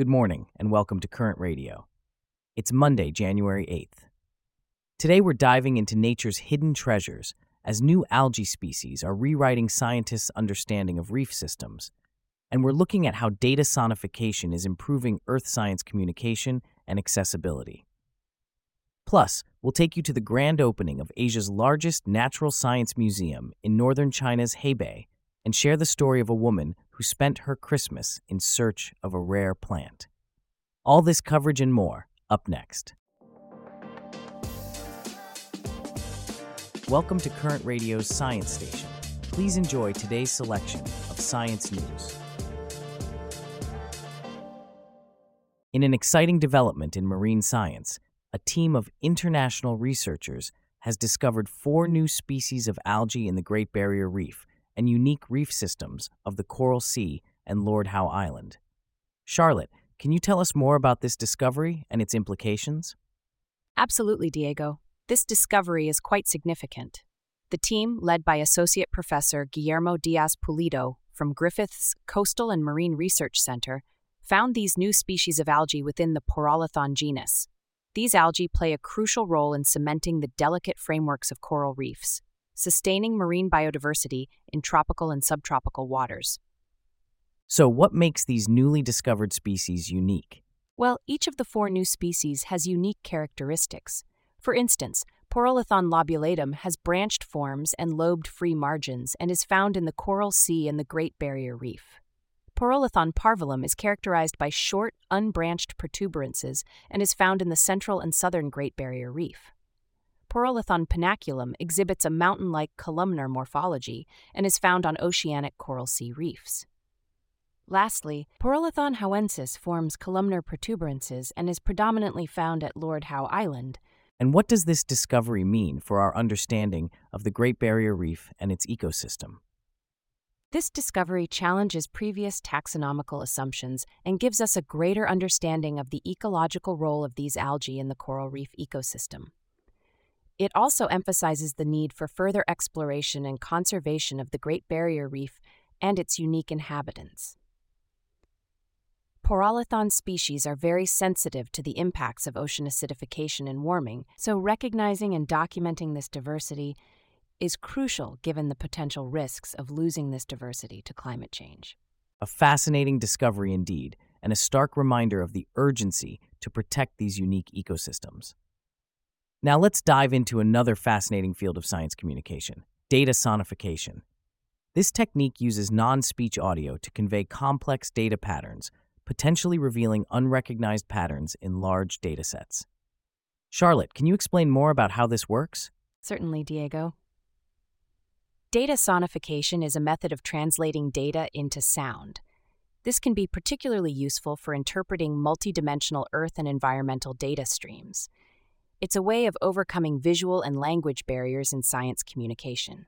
Good morning, and welcome to Current Radio. It's Monday, January 8th. Today, we're diving into nature's hidden treasures as new algae species are rewriting scientists' understanding of reef systems. And we're looking at how data sonification is improving earth science communication and accessibility. Plus, we'll take you to the grand opening of Asia's largest natural science museum in northern China's Hebei and share the story of a woman who spent her Christmas in search of a rare plant. All this coverage and more up next. Welcome to Current Radio's Science Station. Please enjoy today's selection of science news. In an exciting development in marine science, a team of international researchers has discovered four new species of algae in the Great Barrier Reef and unique reef systems of the Coral Sea and Lord Howe Island. Charlotte, can you tell us more about this discovery and its implications? Absolutely, Diego. This discovery is quite significant. The team, led by Associate Professor Guillermo Diaz Pulido from Griffith's Coastal and Marine Research Center, found these new species of algae within the Porolithon genus. These algae play a crucial role in cementing the delicate frameworks of coral reefs sustaining marine biodiversity in tropical and subtropical waters. So, what makes these newly discovered species unique? Well, each of the four new species has unique characteristics. For instance, Porolithon lobulatum has branched forms and lobed free margins and is found in the Coral Sea and the Great Barrier Reef. Porolithon parvulum is characterized by short, unbranched protuberances and is found in the central and southern Great Barrier Reef. Porolithon pinaculum exhibits a mountain like columnar morphology and is found on oceanic coral sea reefs. Lastly, Porolithon howensis forms columnar protuberances and is predominantly found at Lord Howe Island. And what does this discovery mean for our understanding of the Great Barrier Reef and its ecosystem? This discovery challenges previous taxonomical assumptions and gives us a greater understanding of the ecological role of these algae in the coral reef ecosystem. It also emphasizes the need for further exploration and conservation of the Great Barrier Reef and its unique inhabitants. Porolithon species are very sensitive to the impacts of ocean acidification and warming, so recognizing and documenting this diversity is crucial given the potential risks of losing this diversity to climate change. A fascinating discovery indeed, and a stark reminder of the urgency to protect these unique ecosystems. Now let's dive into another fascinating field of science communication data sonification. This technique uses non speech audio to convey complex data patterns, potentially revealing unrecognized patterns in large datasets. Charlotte, can you explain more about how this works? Certainly, Diego. Data sonification is a method of translating data into sound. This can be particularly useful for interpreting multidimensional Earth and environmental data streams. It's a way of overcoming visual and language barriers in science communication.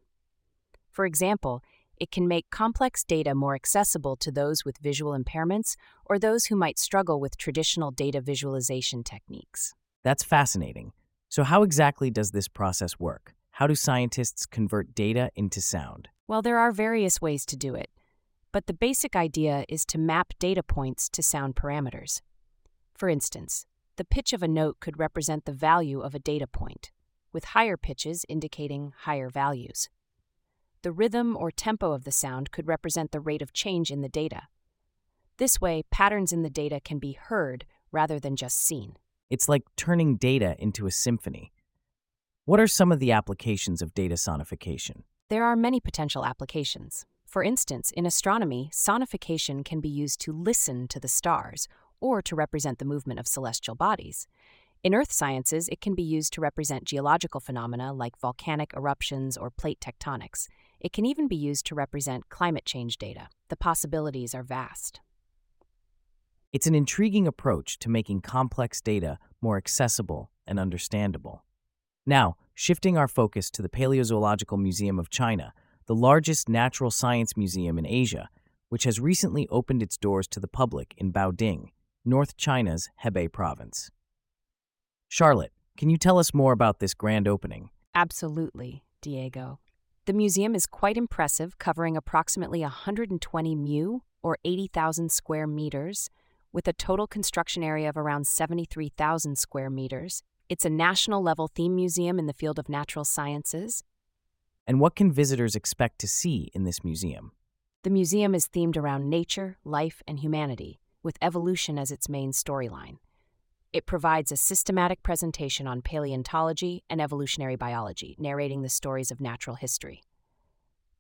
For example, it can make complex data more accessible to those with visual impairments or those who might struggle with traditional data visualization techniques. That's fascinating. So, how exactly does this process work? How do scientists convert data into sound? Well, there are various ways to do it, but the basic idea is to map data points to sound parameters. For instance, the pitch of a note could represent the value of a data point, with higher pitches indicating higher values. The rhythm or tempo of the sound could represent the rate of change in the data. This way, patterns in the data can be heard rather than just seen. It's like turning data into a symphony. What are some of the applications of data sonification? There are many potential applications. For instance, in astronomy, sonification can be used to listen to the stars or to represent the movement of celestial bodies. In earth sciences, it can be used to represent geological phenomena like volcanic eruptions or plate tectonics. It can even be used to represent climate change data. The possibilities are vast. It's an intriguing approach to making complex data more accessible and understandable. Now, shifting our focus to the Paleozoological Museum of China, the largest natural science museum in Asia, which has recently opened its doors to the public in Baoding, North China's Hebei province. Charlotte, can you tell us more about this grand opening? Absolutely, Diego. The museum is quite impressive, covering approximately 120 mu, or 80,000 square meters, With a total construction area of around 73,000 square meters, it's a national level theme museum in the field of natural sciences. And what can visitors expect to see in this museum? The museum is themed around nature, life, and humanity, with evolution as its main storyline. It provides a systematic presentation on paleontology and evolutionary biology, narrating the stories of natural history.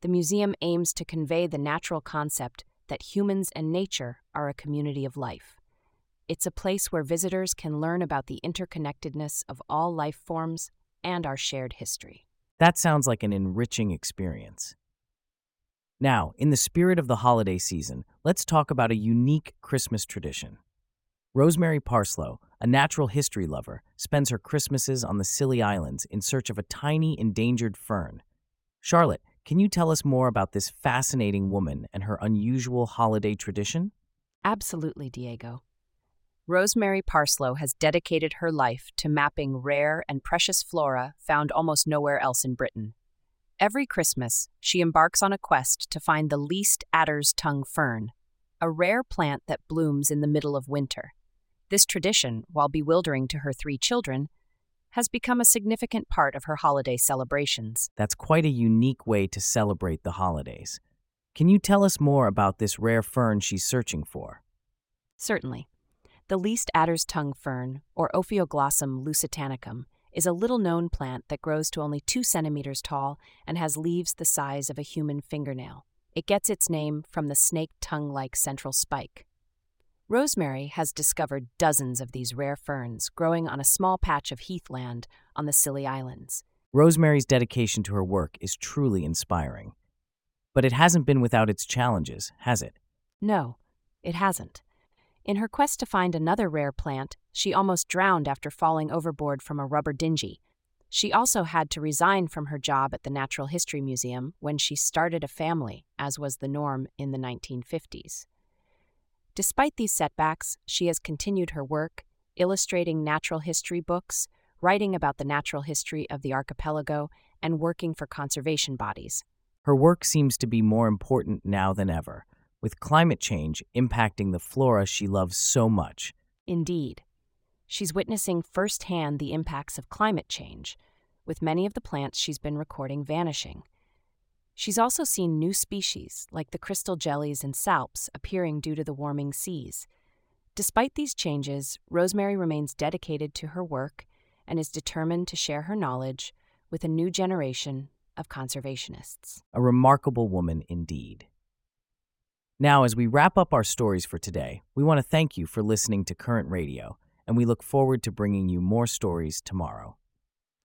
The museum aims to convey the natural concept that humans and nature are a community of life. It's a place where visitors can learn about the interconnectedness of all life forms and our shared history. That sounds like an enriching experience. Now, in the spirit of the holiday season, let's talk about a unique Christmas tradition. Rosemary Parslow, a natural history lover, spends her Christmases on the Scilly Islands in search of a tiny endangered fern. Charlotte, can you tell us more about this fascinating woman and her unusual holiday tradition? Absolutely, Diego. Rosemary Parslow has dedicated her life to mapping rare and precious flora found almost nowhere else in Britain. Every Christmas, she embarks on a quest to find the least adder's tongue fern, a rare plant that blooms in the middle of winter. This tradition, while bewildering to her three children, has become a significant part of her holiday celebrations. That's quite a unique way to celebrate the holidays. Can you tell us more about this rare fern she's searching for? Certainly. The least adder's tongue fern, or Ophioglossum lusitanicum, is a little known plant that grows to only two centimeters tall and has leaves the size of a human fingernail. It gets its name from the snake tongue like central spike. Rosemary has discovered dozens of these rare ferns growing on a small patch of heathland on the Scilly Islands. Rosemary's dedication to her work is truly inspiring. But it hasn't been without its challenges, has it? No, it hasn't. In her quest to find another rare plant, she almost drowned after falling overboard from a rubber dinghy. She also had to resign from her job at the Natural History Museum when she started a family, as was the norm in the 1950s. Despite these setbacks, she has continued her work, illustrating natural history books, writing about the natural history of the archipelago, and working for conservation bodies. Her work seems to be more important now than ever, with climate change impacting the flora she loves so much. Indeed. She's witnessing firsthand the impacts of climate change, with many of the plants she's been recording vanishing. She's also seen new species, like the crystal jellies and salps, appearing due to the warming seas. Despite these changes, Rosemary remains dedicated to her work and is determined to share her knowledge with a new generation of conservationists. A remarkable woman indeed. Now, as we wrap up our stories for today, we want to thank you for listening to Current Radio, and we look forward to bringing you more stories tomorrow.